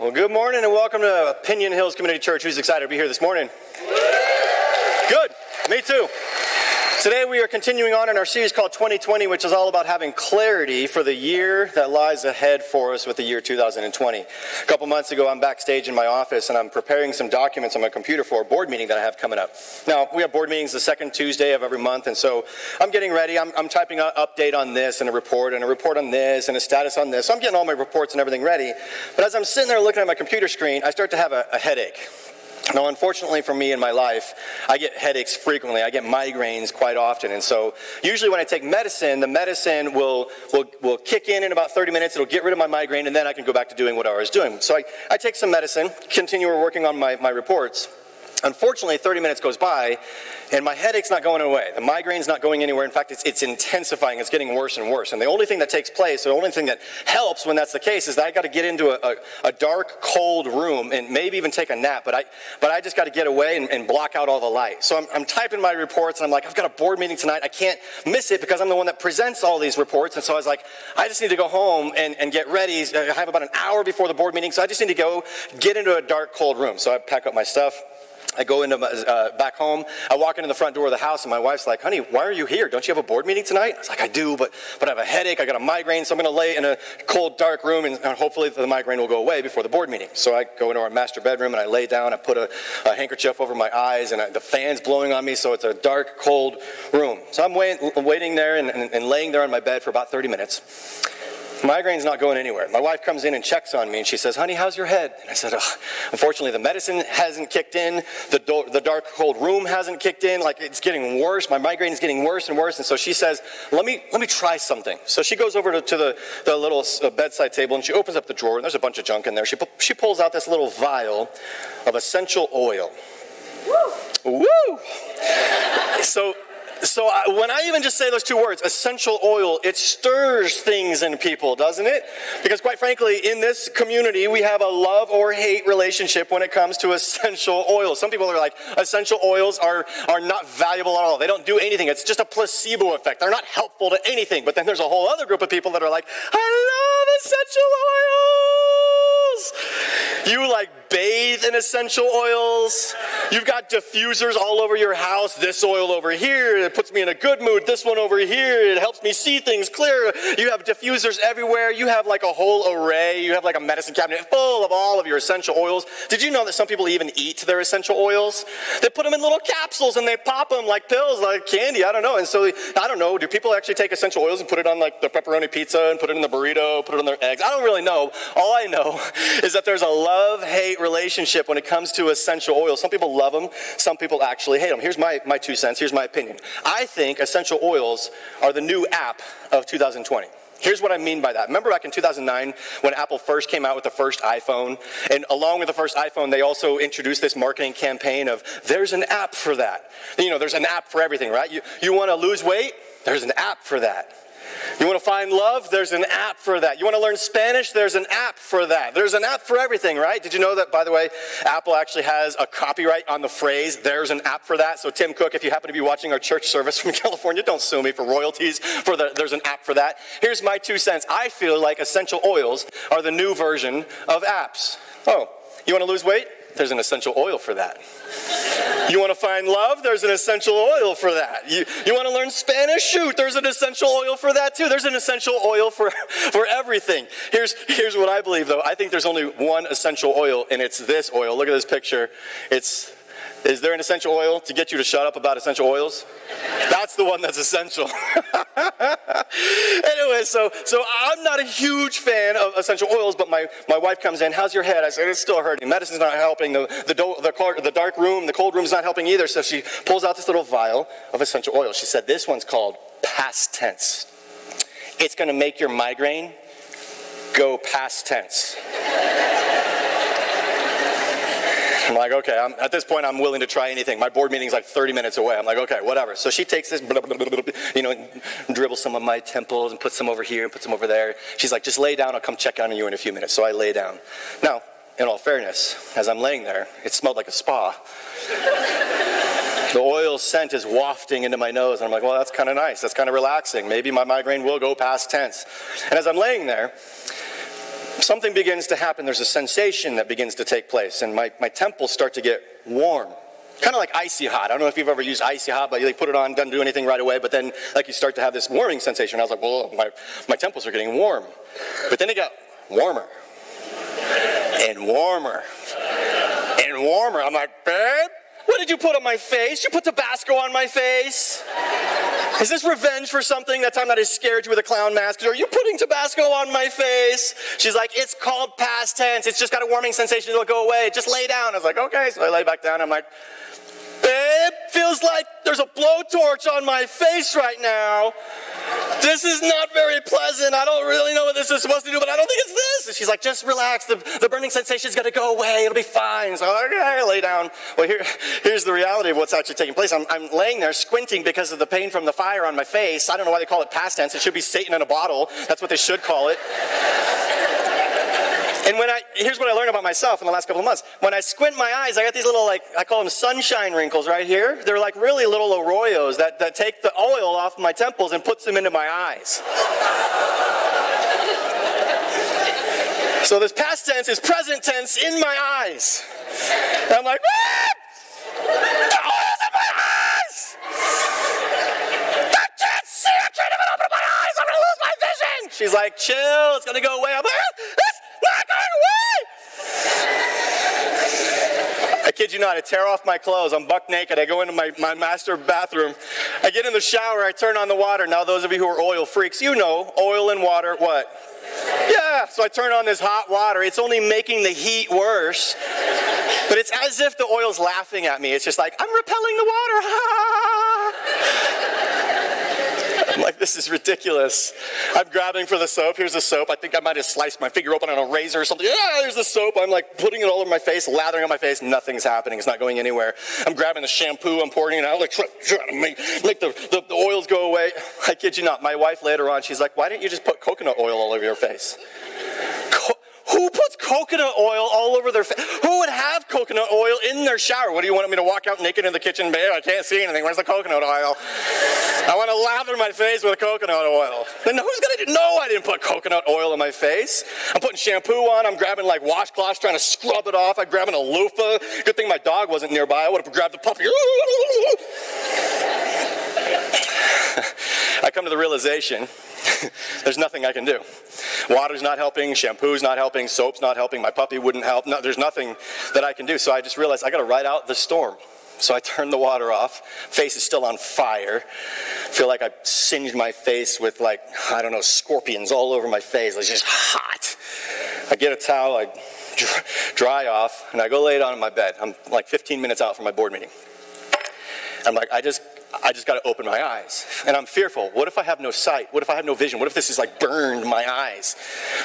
Well, good morning and welcome to Piñon Hills Community Church. Who's excited to be here this morning? Good. Me too. Today we are continuing on in our series called 2020, which is all about having clarity for the year that lies ahead for us with the year 2020. A couple months ago, I'm backstage in my office and I'm preparing some documents on my computer for a board meeting that I have coming up. Now, we have board meetings the second Tuesday of every month, and so I'm getting ready. I'm, I'm typing an update on this and a report and a report on this and a status on this. So I'm getting all my reports and everything ready. But as I'm sitting there looking at my computer screen, I start to have a, a headache. Now, unfortunately for me in my life, I get headaches frequently. I get migraines quite often. And so, usually when I take medicine, the medicine will, will, will kick in in about 30 minutes. It'll get rid of my migraine, and then I can go back to doing what I was doing. So, I, I take some medicine, continue working on my, my reports. Unfortunately, 30 minutes goes by, and my headache's not going away. The migraine's not going anywhere. In fact, it's, it's intensifying. It's getting worse and worse. And the only thing that takes place, the only thing that helps when that's the case, is that I got to get into a, a, a, dark, cold room and maybe even take a nap. But I, but I just got to get away and, and, block out all the light. So I'm, I'm typing my reports, and I'm like, I've got a board meeting tonight. I can't miss it because I'm the one that presents all these reports. And so I was like, I just need to go home and, and get ready. I have about an hour before the board meeting, so I just need to go get into a dark, cold room. So I pack up my stuff I go into my, uh, back home. I walk into the front door of the house, and my wife's like, "Honey, why are you here? Don't you have a board meeting tonight?" I was like, "I do, but but I have a headache. I got a migraine, so I'm going to lay in a cold, dark room, and, and, hopefully the migraine will go away before the board meeting." So I go into our master bedroom and I lay down. I put a, a handkerchief over my eyes, and I, the fan's blowing on me, so it's a dark, cold room. So I'm wait, waiting there and, and, and laying there on my bed for about 30 minutes. Migraine's not going anywhere. My wife comes in and checks on me and she says, Honey, how's your head? And I said, oh, Unfortunately, the medicine hasn't kicked in. The, do- the dark, cold room hasn't kicked in. Like it's getting worse. My migraine is getting worse and worse. And so she says, Let me, let me try something. So she goes over to, to the, the little uh, bedside table and she opens up the drawer and there's a bunch of junk in there. She, she pulls out this little vial of essential oil. Woo! Woo! So so I, when I even just say those two words, essential oil, it stirs things in people, doesn't it? Because quite frankly, in this community, we have a love or hate relationship when it comes to essential oils. Some people are like, essential oils are, are not valuable at all. They don't do anything. It's just a placebo effect. They're not helpful to anything. But then there's a whole other group of people that are like, I love essential oils. You like bathe in essential oils. You've got diffusers all over your house. This oil over here, it puts me in a good mood. This one over here, it helps me see things clear. You have diffusers everywhere. You have like a whole array. You have like a medicine cabinet full of all of your essential oils. Did you know that some people even eat their essential oils? They put them in little capsules and they pop them like pills, like candy. I don't know. And so, I don't know. Do people actually take essential oils and put it on like the pepperoni pizza and put it in the burrito, put it on their eggs? I don't really know. All I know is that there's a love hate relationship when it comes to essential oils. Some people love them, some people actually hate them. Here's my, my two cents, here's my opinion. I think essential oils are the new app of 2020. Here's what I mean by that. Remember back in 2009 when Apple first came out with the first iPhone? And along with the first iPhone, they also introduced this marketing campaign of there's an app for that. You know, there's an app for everything, right? You, you want to lose weight? There's an app for that. You want to find love? There's an app for that. You want to learn Spanish? There's an app for that. There's an app for everything, right? Did you know that, by the way, Apple actually has a copyright on the phrase, there's an app for that? So, Tim Cook, if you happen to be watching our church service from California, don't sue me for royalties for the, there's an app for that. Here's my two cents. I feel like essential oils are the new version of apps. Oh, you want to lose weight? There's an essential oil for that. You want to find love? There's an essential oil for that. You, you want to learn Spanish? Shoot, there's an essential oil for that too. There's an essential oil for, for everything. Here's, here's what I believe though. I think there's only one essential oil, and it's this oil. Look at this picture. It's is there an essential oil to get you to shut up about essential oils? That's the one that's essential. anyway, so so I'm not a huge fan of essential oils, but my, my wife comes in, how's your head? I said, it's still hurting. Medicine's not helping. The, the, the, the dark room, the cold room's not helping either. So she pulls out this little vial of essential oil. She said, this one's called past tense. It's going to make your migraine go past tense. I'm like, okay, I'm, at this point, I'm willing to try anything. My board meeting's like 30 minutes away. I'm like, okay, whatever. So she takes this, blah, blah, blah, you know, dribbles some of my temples and puts some over here and puts some over there. She's like, just lay down. I'll come check on you in a few minutes. So I lay down. Now, in all fairness, as I'm laying there, it smelled like a spa. the oil scent is wafting into my nose, and I'm like, well, that's kind of nice. That's kind of relaxing. Maybe my migraine will go past tense. And as I'm laying there, something begins to happen. There's a sensation that begins to take place, and my, my temples start to get warm. Kind of like icy hot. I don't know if you've ever used icy hot, but you like, put it on, doesn't do anything right away, but then like you start to have this warming sensation. I was like, well, my, my temples are getting warm. But then it got warmer and warmer and warmer. I'm like, babe, you put on my face? You put Tabasco on my face? Is this revenge for something that time that I scared you with a clown mask? Are you putting Tabasco on my face? She's like, it's called past tense. It's just got a warming sensation. It'll go away. Just lay down. I was like, okay. So I lay back down. I'm like, babe, feels like there's a blowtorch on my face right now. This is not very pleasant. I don't really know what this is supposed to do, but I don't think it's this. And she's like, just relax. The, the burning sensation's going to go away. It'll be fine. So, okay, lay down. Well, here, here's the reality of what's actually taking place. I'm, I'm laying there squinting because of the pain from the fire on my face. I don't know why they call it past tense. It should be Satan in a bottle. That's what they should call it. And when I, here's what I learned about myself in the last couple of months. When I squint my eyes, I got these little, like, I call them sunshine wrinkles right here. They're like really little arroyos that, that take the oil off my temples and puts them into my eyes. so this past tense is present tense in my eyes. And I'm like, ah! the oil's in my eyes! I can't see, I can't even open my eyes, I'm gonna lose my vision! She's like, chill, it's gonna go away. I'm like, ah! I kid you not, I tear off my clothes. I'm buck naked. I go into my, my master bathroom. I get in the shower. I turn on the water. Now, those of you who are oil freaks, you know oil and water, what? Yeah, so I turn on this hot water. It's only making the heat worse. But it's as if the oil's laughing at me. It's just like, I'm repelling the water. This is ridiculous. I'm grabbing for the soap. Here's the soap. I think I might have sliced my finger open on a razor or something. Yeah, there's the soap. I'm like putting it all over my face, lathering on my face. Nothing's happening. It's not going anywhere. I'm grabbing the shampoo. I'm pouring it out, like trying to make, make the, the, the oils go away. I kid you not. My wife later on, she's like, why didn't you just put coconut oil all over your face? Who puts coconut oil all over their face? Who would have coconut oil in their shower? What do you want me to walk out naked in the kitchen? Babe, I can't see anything. Where's the coconut oil? I want to lather my face with coconut oil. Then who's do? No, I didn't put coconut oil in my face. I'm putting shampoo on. I'm grabbing like washcloths, trying to scrub it off. I'm grabbing a loofah. Good thing my dog wasn't nearby. I would have grabbed the puppy. I come to the realization there's nothing I can do. Water's not helping, shampoo's not helping, soap's not helping, my puppy wouldn't help. No, there's nothing that I can do. So I just realized I got to ride out the storm. So I turn the water off. Face is still on fire. Feel like I singed my face with like I don't know scorpions all over my face. It's just hot. I get a towel, I dry off, and I go lay down in my bed. I'm like 15 minutes out from my board meeting. I'm like, I just I just got to open my eyes. And I'm fearful. What if I have no sight? What if I have no vision? What if this is like burned my eyes?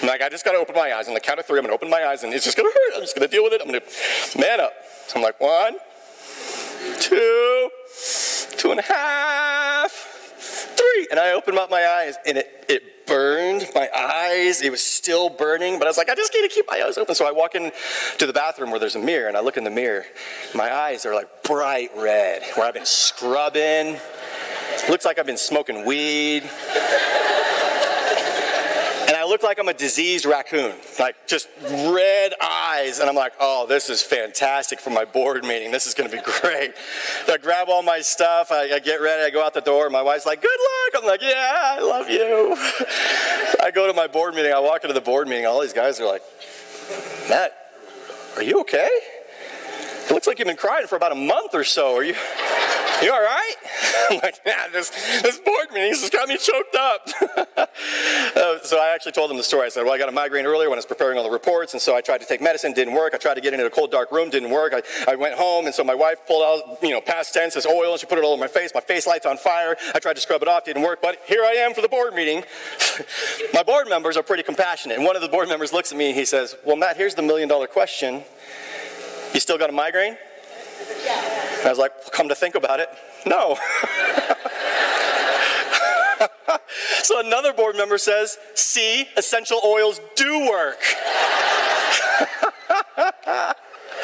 I'm like, I just got to open my eyes. On the count of three, I'm to open my eyes and it's just to hurt. I'm just to deal with it. I'm to man up. So I'm like, one, two, two and a half, three. And I open up my eyes and it, it burned my eyes. It was still burning, but I was like, I just need to keep my eyes open. So I walk in to the bathroom where there's a mirror, and I look in the mirror. My eyes are like bright red, where I've been scrubbing. Looks like I've been smoking weed. I look like I'm a diseased raccoon, like just red eyes. And I'm like, oh, this is fantastic for my board meeting. This is going to be great. So I grab all my stuff, I, I, get ready, I go out the door. My wife's like, good luck. I'm like, yeah, I love you. I go to my board meeting, I walk into the board meeting, all these guys are like, Matt, are you okay? It looks like you've been crying for about a month or so. Are you? You all right? I'm like, yeah, this, this board meeting has got me choked up. uh, so I actually told them the story. I said, well, I got a migraine earlier when I was preparing all the reports, and so I tried to take medicine, didn't work. I tried to get into a cold, dark room, didn't work. I, I went home, and so my wife pulled out, you know, past tense, this oil, and she put it all over my face. My face light's on fire. I tried to scrub it off, didn't work, but here I am for the board meeting. my board members are pretty compassionate, and one of the board members looks at me and he says, well, Matt, here's the million dollar question. You still got a migraine? Yeah. I was like, well, come to think about it, no. so another board member says, see, essential oils do work.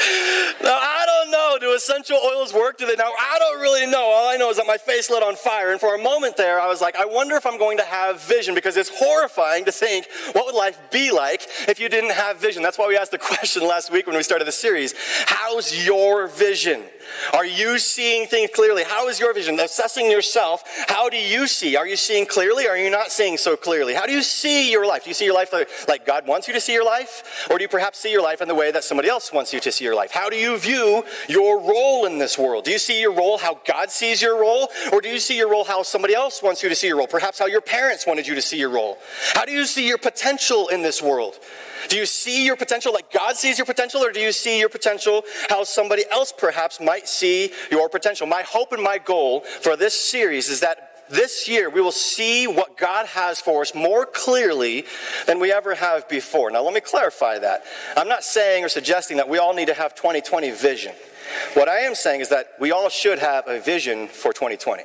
now, I don't know. Do essential oils work? Do they now? I don't really know. All I know is that my face lit on fire. And for a moment there, I was like, I wonder if I'm going to have vision because it's horrifying to think what would life be like if you didn't have vision. That's why we asked the question last week when we started the series How's your vision? Are you seeing things clearly? How is your vision? Assessing yourself, how do you see? Are you seeing clearly? Are you not seeing so clearly? How do you see your life? Do you see your life like God wants you to see your life? Or do you perhaps see your life in the way that somebody else wants you to see your life? How do you view your role in this world? Do you see your role how God sees your role? Or do you see your role how somebody else wants you to see your role? Perhaps how your parents wanted you to see your role? How do you see your potential in this world? Do you see your potential like God sees your potential, or do you see your potential how somebody else perhaps might see your potential? My hope and my goal for this series is that this year we will see what God has for us more clearly than we ever have before. Now, let me clarify that. I'm not saying or suggesting that we all need to have 2020 vision. What I am saying is that we all should have a vision for 2020.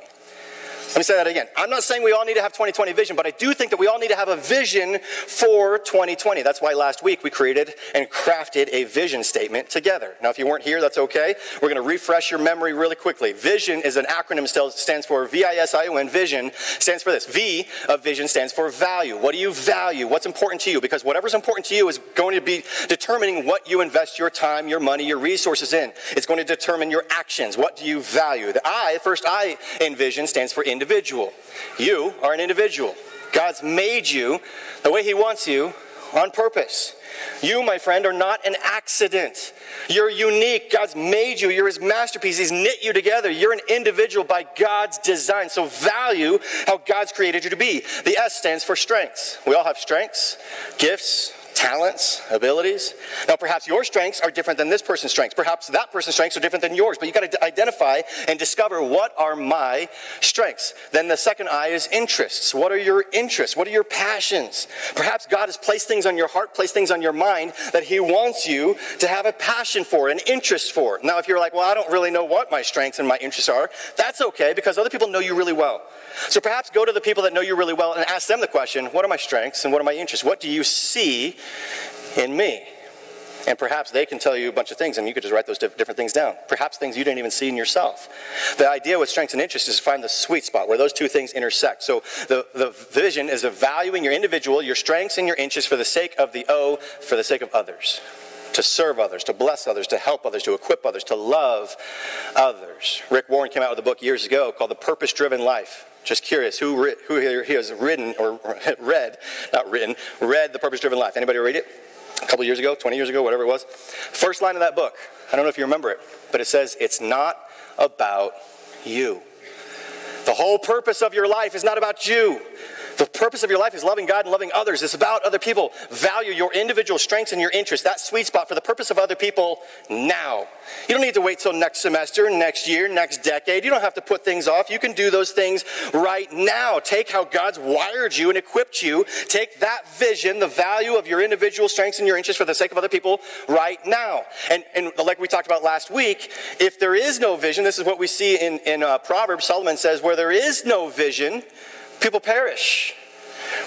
Let me say that again. I'm not saying we all need to have 2020 vision, but I do think that we all need to have a vision for 2020. That's why last week we created and crafted a vision statement together. Now, if you weren't here, that's okay. We're going to refresh your memory really quickly. Vision is an acronym, that stands for V I S I O N. Vision stands for this. V of vision stands for value. What do you value? What's important to you? Because whatever's important to you is going to be determining what you invest your time, your money, your resources in. It's going to determine your actions. What do you value? The I, first I in vision, stands for individual. You are an individual. God's made you the way He wants you on purpose. You, my friend, are not an accident. You're unique. God's made you. You're His masterpiece. He's knit you together. You're an individual by God's design. So value how God's created you to be. The S stands for strengths. We all have strengths, gifts, talents, abilities. Now, perhaps your strengths are different than this person's strengths. Perhaps that person's strengths are different than yours, but you got to identify and discover what are my strengths. Then the second I is interests. What are your interests? What are your passions? Perhaps God has placed things on your heart, placed things on your mind that He wants you to have a passion for, an interest for. Now, if you're like, well, I don't really know what my strengths and my interests are, that's okay because other people know you really well. So perhaps go to the people that know you really well and ask them the question what are my strengths and what are my interests? What do you see in me? And perhaps they can tell you a bunch of things, and you could just write those different things down. Perhaps things you didn't even see in yourself. The idea with strengths and interests is to find the sweet spot where those two things intersect. So the, the vision is of valuing your individual, your strengths and your interests for the sake of the O, for the sake of others. To serve others, to bless others, to help others, to equip others, to love others. Rick Warren came out with a book years ago called The Purpose Driven Life. Just curious, who, who here has written or read, not written, read The Purpose Driven Life? Anybody read it? A couple years ago, 20 years ago, whatever it was. First line of that book, I don't know if you remember it, but it says, It's not about you. The whole purpose of your life is not about you. The purpose of your life is loving God and loving others. It's about other people. Value your individual strengths and your interests, that sweet spot for the purpose of other people now. You don't need to wait till next semester, next year, next decade. You don't have to put things off. You can do those things right now. Take how God's wired you and equipped you. Take that vision, the value of your individual strengths and your interests for the sake of other people right now. And, and like we talked about last week, if there is no vision, this is what we see in, in uh, Proverbs. Solomon says, where there is no vision, people perish.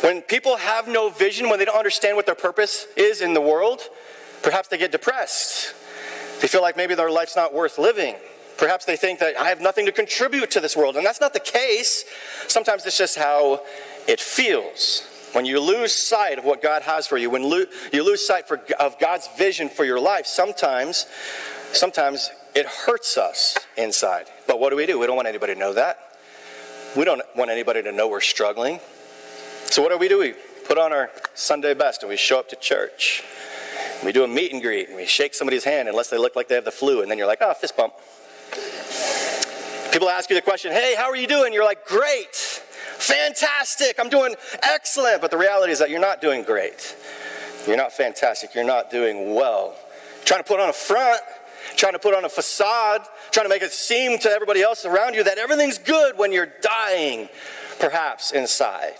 When people have no vision, when they don't understand what their purpose is in the world, perhaps they get depressed. They feel like maybe their life's not worth living. Perhaps they think that I have nothing to contribute to this world. And that's not the case. Sometimes it's just how it feels. When you lose sight of what God has for you, when lo- you lose sight for, of God's vision for your life, sometimes, sometimes it hurts us inside. But what do we do? We don't want anybody to know that. We don't want anybody to know we're struggling. So, what do we do? We put on our Sunday best and we show up to church. We do a meet and greet and we shake somebody's hand unless they look like they have the flu, and then you're like, oh, fist bump. People ask you the question, hey, how are you doing? You're like, great, fantastic, I'm doing excellent. But the reality is that you're not doing great. You're not fantastic. You're not doing well. trying to put on a front trying to put on a facade, trying to make it seem to everybody else around you that everything's good when you're dying, perhaps inside.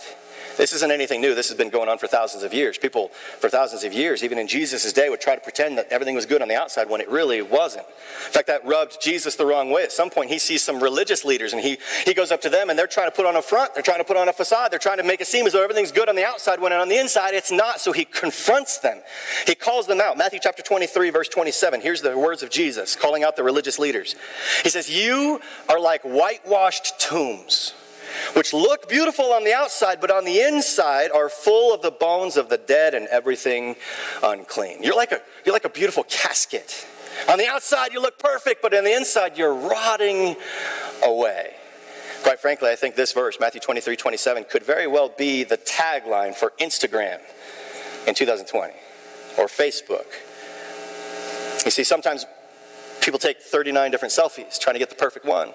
This isn't anything new. This has been going on for thousands of years. People, for thousands of years, even in Jesus' day, would try to pretend that everything was good on the outside when it really wasn't. In fact, that rubbed Jesus the wrong way. At some point, he sees some religious leaders and he, he goes up to them and they're trying to put on a front, they're trying to put on a facade, they're trying to make it seem as though everything's good on the outside when on the inside it's not. So he confronts them. He calls them out. Matthew chapter 23, verse 27. Here's the words of Jesus calling out the religious leaders. He says, You are like whitewashed tombs which look beautiful on the outside, but on the inside are full of the bones of the dead and everything unclean. You're like a, you're like a beautiful casket. On the outside, you look perfect, but on the inside, you're rotting away. Quite frankly, I think this verse, Matthew 23 27, could very well be the tagline for Instagram in 2020 or Facebook. You see, sometimes people take 39 different selfies trying to get the perfect one.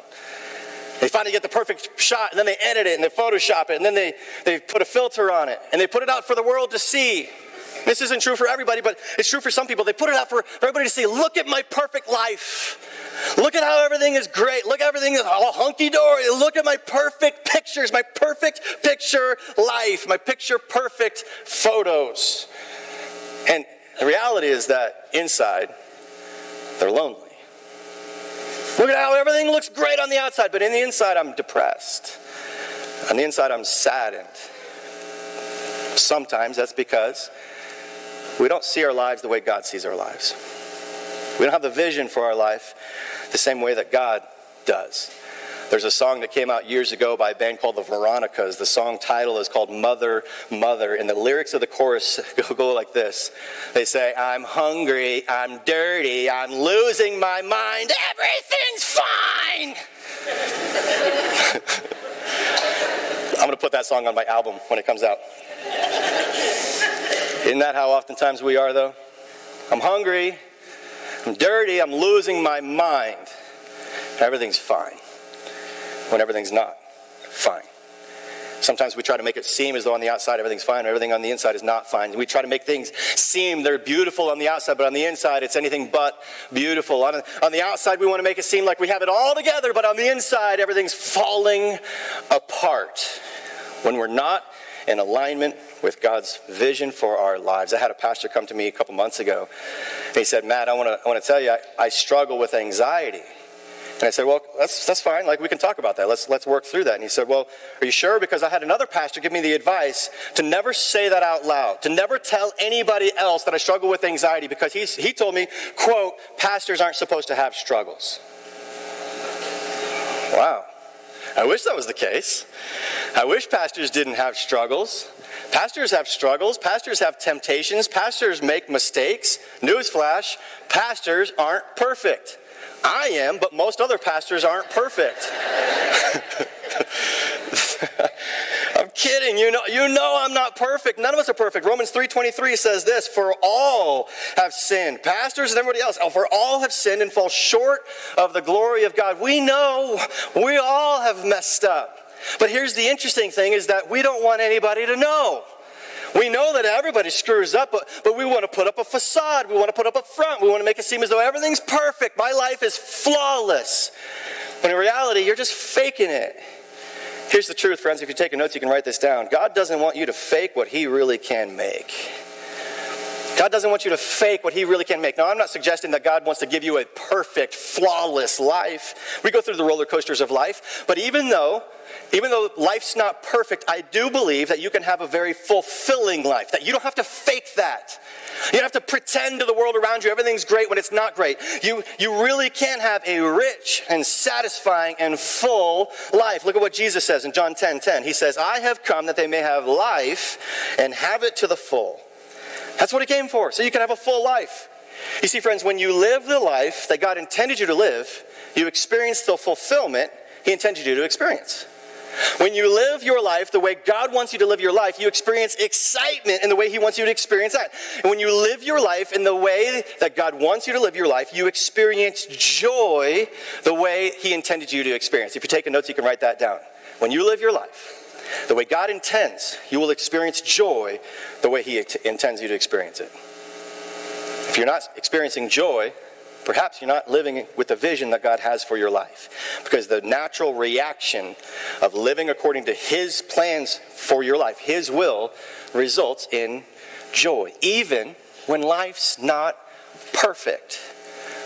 They finally get the perfect shot, and then they edit it, and they Photoshop it, and then they, they put a filter on it, and they put it out for the world to see. This isn't true for everybody, but it's true for some people. They put it out for, everybody to see. Look at my perfect life. Look at how everything is great. Look, at everything is all hunky dory. Look at my perfect pictures, my perfect picture life, my picture perfect photos. And the reality is that inside, they're lonely. Look at how everything looks great on the outside, but in the inside, I'm depressed. On the inside, I'm saddened. Sometimes that's because we don't see our lives the way God sees our lives. We don't have the vision for our life the same way that God does. There's a song that came out years ago by a band called the Veronicas. The song title is called Mother, Mother. And the lyrics of the chorus go, go like this They say, I'm hungry, I'm dirty, I'm losing my mind, everything's fine. I'm going to put that song on my album when it comes out. Isn't that how oftentimes we are, though? I'm hungry, I'm dirty, I'm losing my mind. Everything's fine when everything's not fine. Sometimes we try to make it seem as though on the outside everything's fine, and everything on the inside is not fine. We try to make things seem they're beautiful on the outside, but on the inside it's anything but beautiful. On, on the outside we want to make it seem like we have it all together, but on the inside everything's falling apart. When we're not in alignment with God's vision for our lives. I had a pastor come to me a couple months ago. He said, Matt, I want to I want to tell you, I, I struggle with anxiety. And I said, Well, that's, that's fine. Like, we can talk about that. Let's, let's work through that. And he said, Well, are you sure? Because I had another pastor give me the advice to never say that out loud, to never tell anybody else that I struggle with anxiety because he's, he told me, quote, pastors aren't supposed to have struggles. Wow. I wish that was the case. I wish pastors didn't have struggles. Pastors have struggles. Pastors have temptations. Pastors make mistakes. Newsflash pastors aren't perfect. I am, but most other pastors aren't perfect. I'm kidding. You know, you know I'm not perfect. None of us are perfect. Romans 3:23 says this, "For all have sinned." Pastors and everybody else, for all have sinned and fall short of the glory of God. We know we all have messed up. But here's the interesting thing is that we don't want anybody to know. We know that everybody screws up, but, but we want to put up a facade. We want to put up a front. We want to make it seem as though everything's perfect. My life is flawless. But in reality, you're just faking it. Here's the truth, friends. If you're taking notes, you can write this down. God doesn't want you to fake what He really can make. God doesn't want you to fake what He really can make. Now, I'm not suggesting that God wants to give you a perfect, flawless life. We go through the roller coasters of life, but even though even though life's not perfect, I do believe that you can have a very fulfilling life, that you don't have to fake that. You don't have to pretend to the world around you everything's great when it's not great. You, you really can have a rich and satisfying and full life. Look at what Jesus says in John 10 10. He says, I have come that they may have life and have it to the full. That's what he came for, so you can have a full life. You see, friends, when you live the life that God intended you to live, you experience the fulfillment he intended you to experience. When you live your life the way God wants you to live your life, you experience excitement in the way He wants you to experience that. And when you live your life in the way that God wants you to live your life, you experience joy the way He intended you to experience. If you're taking notes, you can write that down. When you live your life the way God intends, you will experience joy the way He intends you to experience it. If you're not experiencing joy perhaps you're not living with the vision that God has for your life. Because the natural reaction of living according to His plans for your life, His will, results in joy, even when life's not perfect.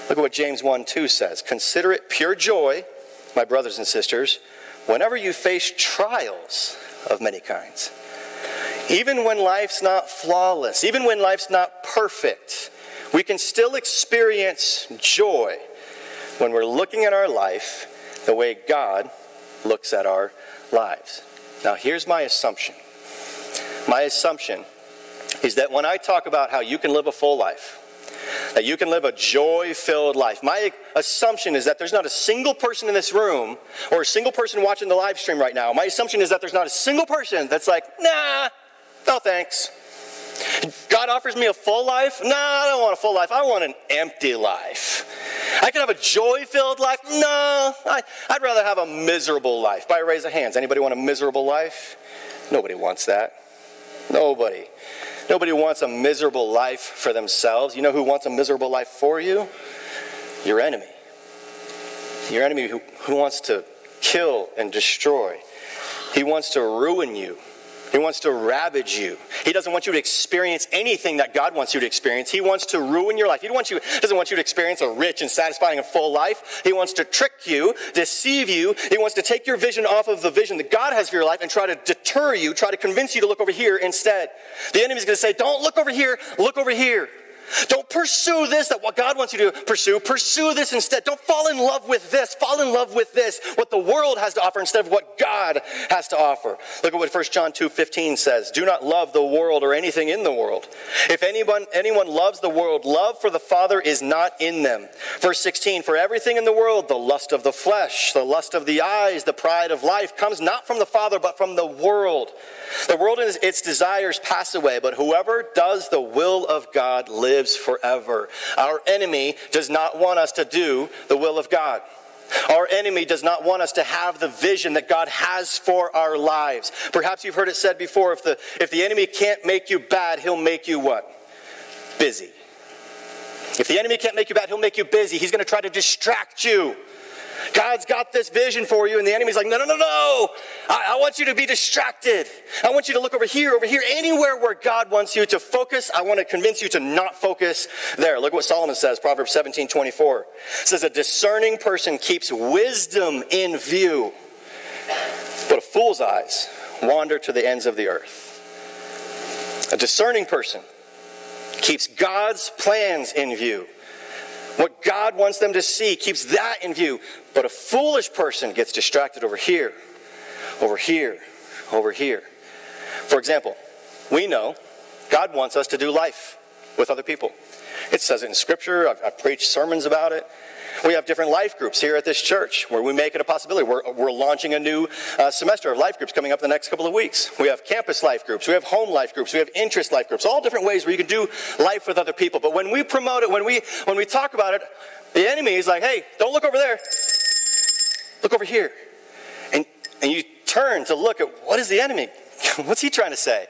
Look at what James 1 2 says. Consider it pure joy, my brothers and sisters, whenever you face trials of many kinds. Even when life's not flawless, even when life's not perfect, we can still experience joy when we're looking at our life the way God looks at our lives. Now, here's my assumption. My assumption is that when I talk about how you can live a full life, that you can live a joy filled life. My assumption is that there's not a single person in this room or a single person watching the live stream right now. My assumption is that there's not a single person that's like, nah, no thanks. God offers me a full life? No, I don't want a full life. I want an empty life. I can have a joy-filled life? No, I, would rather have a miserable life. By a raise of hands, anybody want a miserable life? Nobody wants that. Nobody. Nobody wants a miserable life for themselves. You know who wants a miserable life for you? Your enemy. Your enemy who, who wants to kill and destroy. He wants to ruin you. He wants to ravage you. He doesn't want you to experience anything that God wants you to experience. He wants to ruin your life. He want you, doesn't want you to experience a rich and satisfying and full life. He wants to trick you, deceive you. He wants to take your vision off of the vision that God has for your life and try to deter you, try to convince you to look over here instead. The enemy's going to say, Don't look over here, look over here. Don't pursue this, that what God wants you to pursue. Pursue this instead. Don't fall in love with this. Fall in love with this, what the world has to offer instead of what God has to offer. Look at what 1 John 2 15 says. Do not love the world or anything in the world. If anyone, anyone loves the world, love for the Father is not in them. Verse 16, for everything in the world, the lust of the flesh, the lust of the eyes, the pride of life, comes not from the Father, but from the world. The world and its desires pass away, but whoever does the will of God lives forever. Our enemy does not want us to do the will of God. Our enemy does not want us to have the vision that God has for our lives. Perhaps you've heard it said before if the, if the enemy can't make you bad, he'll make you what? Busy. If the enemy can't make you bad, he'll make you busy. He's going to try to distract you. God's got this vision for you, and the enemy's like, no, no, no, no. I, I, want you to be distracted. I want you to look over here, over here, anywhere where God wants you to focus. I want to convince you to not focus there. Look what Solomon says, Proverbs 17 24. It says, A discerning person keeps wisdom in view, but a fool's eyes wander to the ends of the earth. A discerning person keeps God's plans in view what God wants them to see keeps that in view. But a foolish person gets distracted over here, over here, over here. For example, we know God wants us to do life with other people. It says it in Scripture. I've, I've preached sermons about it. We have different life groups here at this church where we make it a possibility. We're, we're launching a new uh, semester of life groups coming up in the next couple of weeks. We have campus life groups, we have home life groups, we have interest life groups, all different ways where you can do life with other people. But when we promote it, when we when we talk about it, the enemy is like, hey, don't look over there. Look over here. And and you turn to look at what is the enemy? What's he trying to say?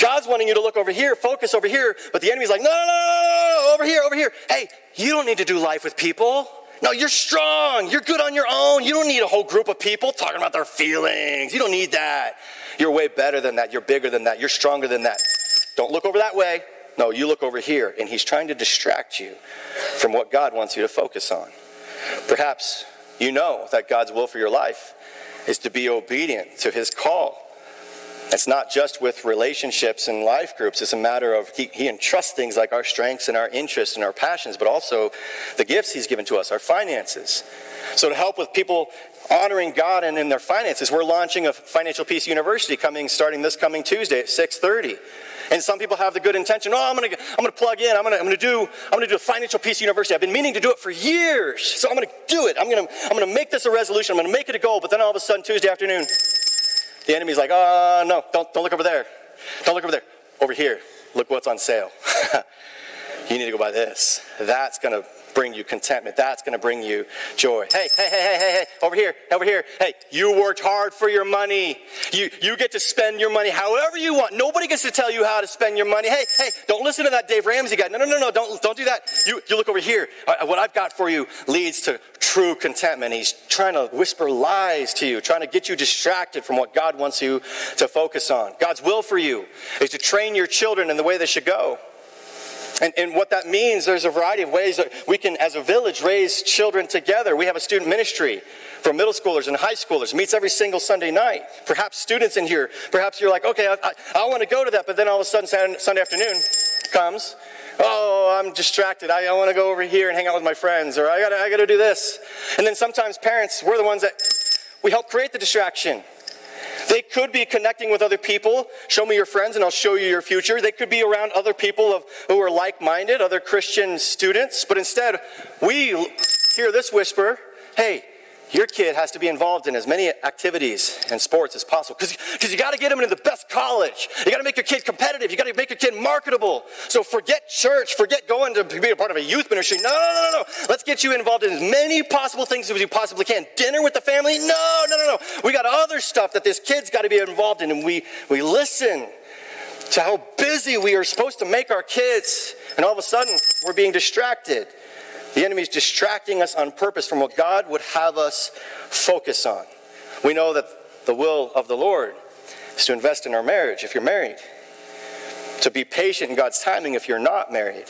God's wanting you to look over here, focus over here, but the enemy's like, no, no, no, no, no, over here, over here. Hey, you don't need to do life with people. No, you're strong. You're good on your own. You don't need a whole group of people talking about their feelings. You don't need that. You're way better than that. You're bigger than that. You're stronger than that. Don't look over that way. No, you look over here. And he's trying to distract you from what God wants you to focus on. Perhaps you know that God's will for your life is to be obedient to his call it's not just with relationships and life groups. It's a matter of he, he entrusts things like our strengths and our interests and our passions, but also the gifts He's given to us, our finances. So to help with people honoring God and in their finances, we're launching a Financial Peace University coming starting this coming Tuesday at 6:30. And some people have the good intention. Oh, I'm gonna, I'm gonna plug in. I'm gonna, I'm gonna do, I'm gonna do a financial peace university. I've been meaning to do it for years, so I'm gonna do it. I'm gonna, I'm gonna make this a resolution. I'm gonna make it a goal. But then all of a sudden, Tuesday afternoon, the enemy's like, oh, no, don't, don't look over there. Don't look over there. Over here, look what's on sale. you need to go buy this. That's going to bring you contentment. That's going to bring you joy. Hey, hey, hey, hey, hey, hey, over here, over here. Hey, you worked hard for your money. You, you get to spend your money however you want. Nobody gets to tell you how to spend your money. Hey, hey, don't listen to that Dave Ramsey guy. No, no, no, no, don't, don't do that. You, you look over here. Uh, what I've got for you leads to true contentment. He's trying to whisper lies to you, trying to get you distracted from what God wants you to focus on. God's will for you is to train your children in the way they should go. And, and, what that means, there's a variety of ways that we can, as a village, raise children together. We have a student ministry for middle schoolers and high schoolers, meets every single Sunday night. Perhaps students in here, perhaps you're like, okay, I, I, I want to go to that, but then all of a sudden Sunday afternoon comes. Oh, I'm distracted. I, I want to go over here and hang out with my friends, or I got I to do this. And then sometimes parents, we're the ones that we help create the distraction. They could be connecting with other people. Show me your friends and I'll show you your future. They could be around other people of, who are like minded, other Christian students. But instead, we hear this whisper hey, your kid has to be involved in as many activities and sports as possible because you got to get them into the best college. You got to make your kid competitive. You got to make your kid marketable. So forget church, forget going to be a part of a youth ministry. No, no, no, no. No. Let's get you involved in as many possible things as you possibly can. Dinner with the family? No, no, no, no. We got other stuff that this kid's got to be involved in, and we we listen to how busy we are supposed to make our kids, and all of a sudden we're being distracted. The enemy is distracting us on purpose from what God would have us focus on. We know that the will of the Lord is to invest in our marriage if you're married, to be patient in God's timing if you're not married.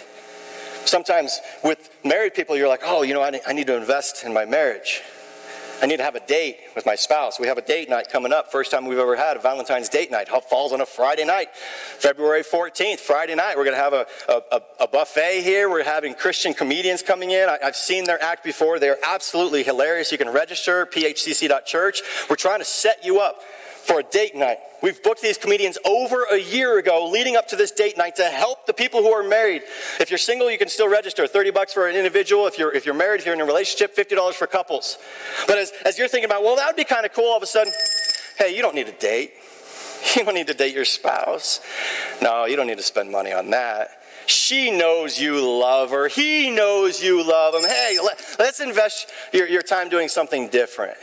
Sometimes with married people, you're like, oh, you know, I need to invest in my marriage. I need to have a date with my spouse. We have a date night coming up. First time we've ever had a Valentine's date night. It Falls on a Friday night, February 14th, Friday night. We're going to have a, a, a, buffet here. We're having Christian comedians coming in. I, have seen their act before. They're absolutely hilarious. You can register, phcc.church. We're trying to set you up for a date night. We've booked these comedians over a year ago leading up to this date night to help the people who are married. If you're single, you can still register 30 bucks for an individual. If you're, if you're married, if you're in a relationship, $50 for couples. But as, as you're thinking about, well, that would be kind of cool, all of a sudden, hey, you don't need a date. You don't need to date your spouse. No, you don't need to spend money on that. She knows you love her. He knows you love him. Hey, let, us invest your, your time doing something different.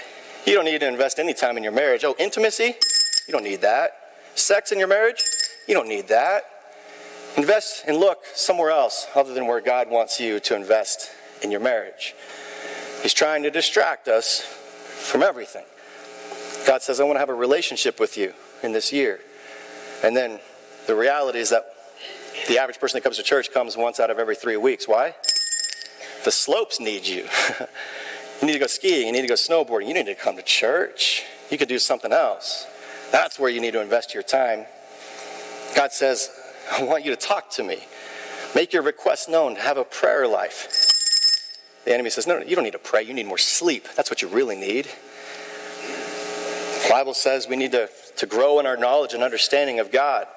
You don't need to invest any time in your marriage. Oh, intimacy? You don't need that. Sex in your marriage? You don't need that. Invest and look somewhere else other than where God wants you to invest in your marriage. He's trying to distract us from everything. God says, I want to have a relationship with you in this year. And then the reality is that the average person that comes to church comes once out of every three weeks. Why? The slopes need you. You need to go skiing. You need to go snowboarding. You need to come to church. You could do something else. That's where you need to invest your time. God says, I want you to talk to me. Make your requests known. Have a prayer life. The enemy says, No, no, you don't need to pray. You need more sleep. That's what you really need. The Bible says we need to, to grow in our knowledge and understanding of God.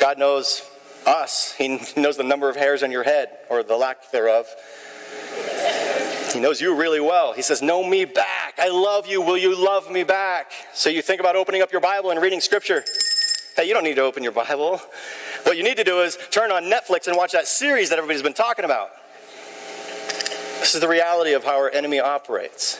God knows us, He knows the number of hairs on your head, or the lack thereof. He knows you really well. He says, Know me back. I love you. Will you love me back? So you think about opening up your Bible and reading scripture. Hey, you don't need to open your Bible. What you need to do is turn on Netflix and watch that series that everybody's been talking about. This is the reality of how our enemy operates.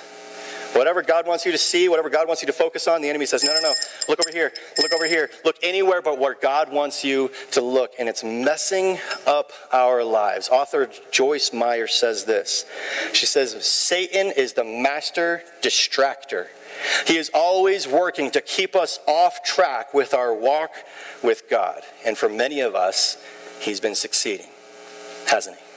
Whatever God wants you to see, whatever God wants you to focus on, the enemy says, no, no, no. Look over here. Look over here. Look anywhere but where God wants you to look. And it's messing up our lives. Author Joyce Meyer says this. She says, Satan is the master distractor. He is always working to keep us off track with our walk with God. And for many of us, he's been succeeding, hasn't he?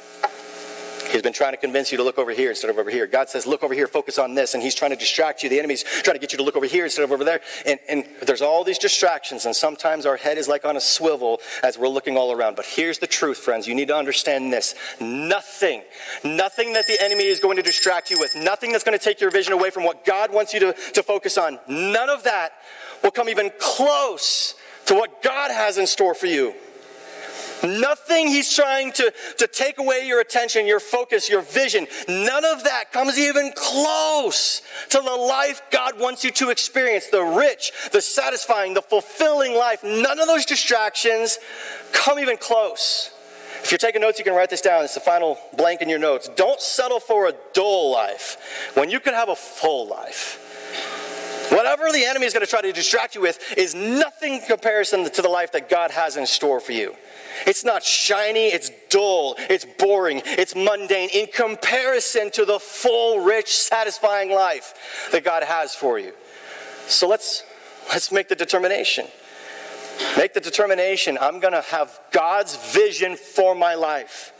He's been trying to convince you to look over here instead of over here. God says, look over here, focus on this. And he's trying to distract you. The enemy's trying to get you to look over here instead of over there. And, and there's all these distractions. And sometimes our head is like on a swivel as we're looking all around. But here's the truth, friends. You need to understand this. Nothing, nothing that the enemy is going to distract you with, nothing that's going to take your vision away from what God wants you to, to focus on, none of that will come even close to what God has in store for you. Nothing he's trying to, to take away your attention, your focus, your vision. None of that comes even close to the life God wants you to experience the rich, the satisfying, the fulfilling life. None of those distractions come even close. If you're taking notes, you can write this down. It's the final blank in your notes. Don't settle for a dull life when you could have a full life. Whatever the enemy is going to try to distract you with is nothing in comparison to the life that God has in store for you. It's not shiny, it's dull, it's boring, it's mundane in comparison to the full, rich, satisfying life that God has for you. So let's let's make the determination. Make the determination I'm going to have God's vision for my life.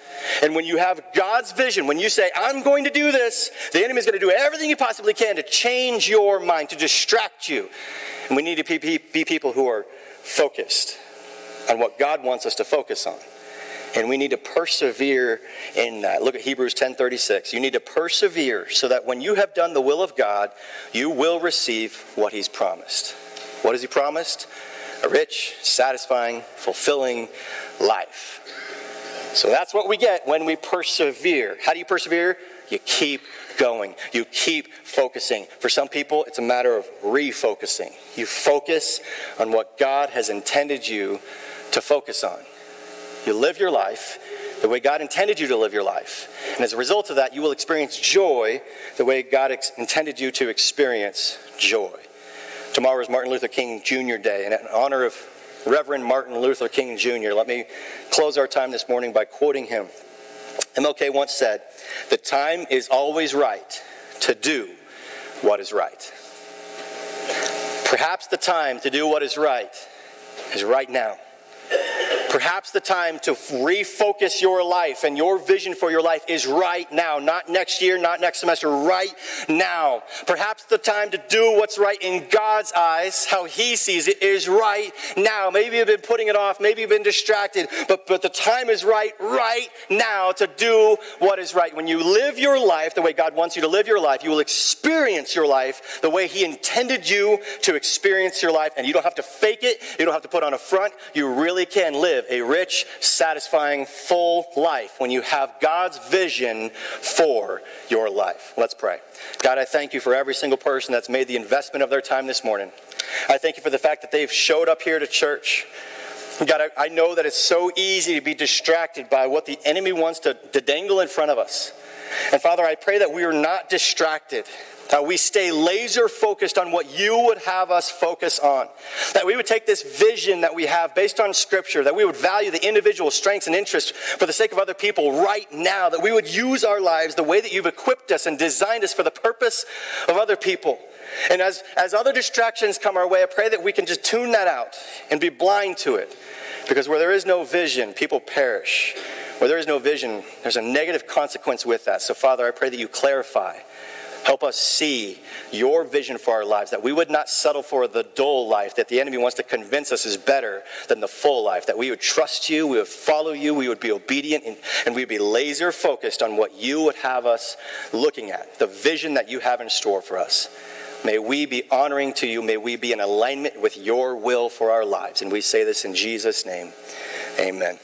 And when you have God's vision, when you say, I'm going to do this, the enemy is going to do everything he possibly can to change your mind, to distract you. And we need to be people who are focused on what God wants us to focus on. And we need to persevere in that. Look at Hebrews 10:36. You need to persevere so that when you have done the will of God, you will receive what he's promised. What has he promised? A rich, satisfying, fulfilling life. So that's what we get when we persevere. How do you persevere? You keep going. You keep focusing. For some people, it's a matter of refocusing. You focus on what God has intended you to focus on. You live your life the way God intended you to live your life. And as a result of that, you will experience joy the way God ex- intended you to experience joy. Tomorrow is Martin Luther King Jr. Day, and in honor of Reverend Martin Luther King Jr., let me close our time this morning by quoting him. MLK once said, The time is always right to do what is right. Perhaps the time to do what is right is right now. Perhaps the time to refocus your life and your vision for your life is right now, not next year, not next semester, right now. Perhaps the time to do what's right in God's eyes, how He sees it, is right now. Maybe you've been putting it off, maybe you've been distracted, but, but the time is right, right now to do what is right. When you live your life the way God wants you to live your life, you will experience your life the way He intended you to experience your life, and you don't have to fake it, you don't have to put on a front, you really can live live a rich, satisfying, full life when you have God's vision for your life. Let's pray. God, I thank you for every single person that's made the investment of their time this morning. I thank you for the fact that they've showed up here to church. God, I, know that it's so easy to be distracted by what the enemy wants to, to dangle in front of us. And Father, I pray that we are not distracted that we stay laser focused on what you would have us focus on. That we would take this vision that we have based on Scripture, that we would value the individual strengths and interests for the sake of other people right now, that we would use our lives the way that you've equipped us and designed us for the purpose of other people. And as, as other distractions come our way, I pray that we can just tune that out and be blind to it. Because where there is no vision, people perish. Where there is no vision, there's a negative consequence with that. So, Father, I pray that you clarify Help us see your vision for our lives, that we would not settle for the dull life that the enemy wants to convince us is better than the full life, that we would trust you, we would follow you, we would be obedient, and, we would be laser focused on what you would have us looking at, the vision that you have in store for us. May we be honoring to you. May we be in alignment with your will for our lives. And we say this in Jesus' name. Amen.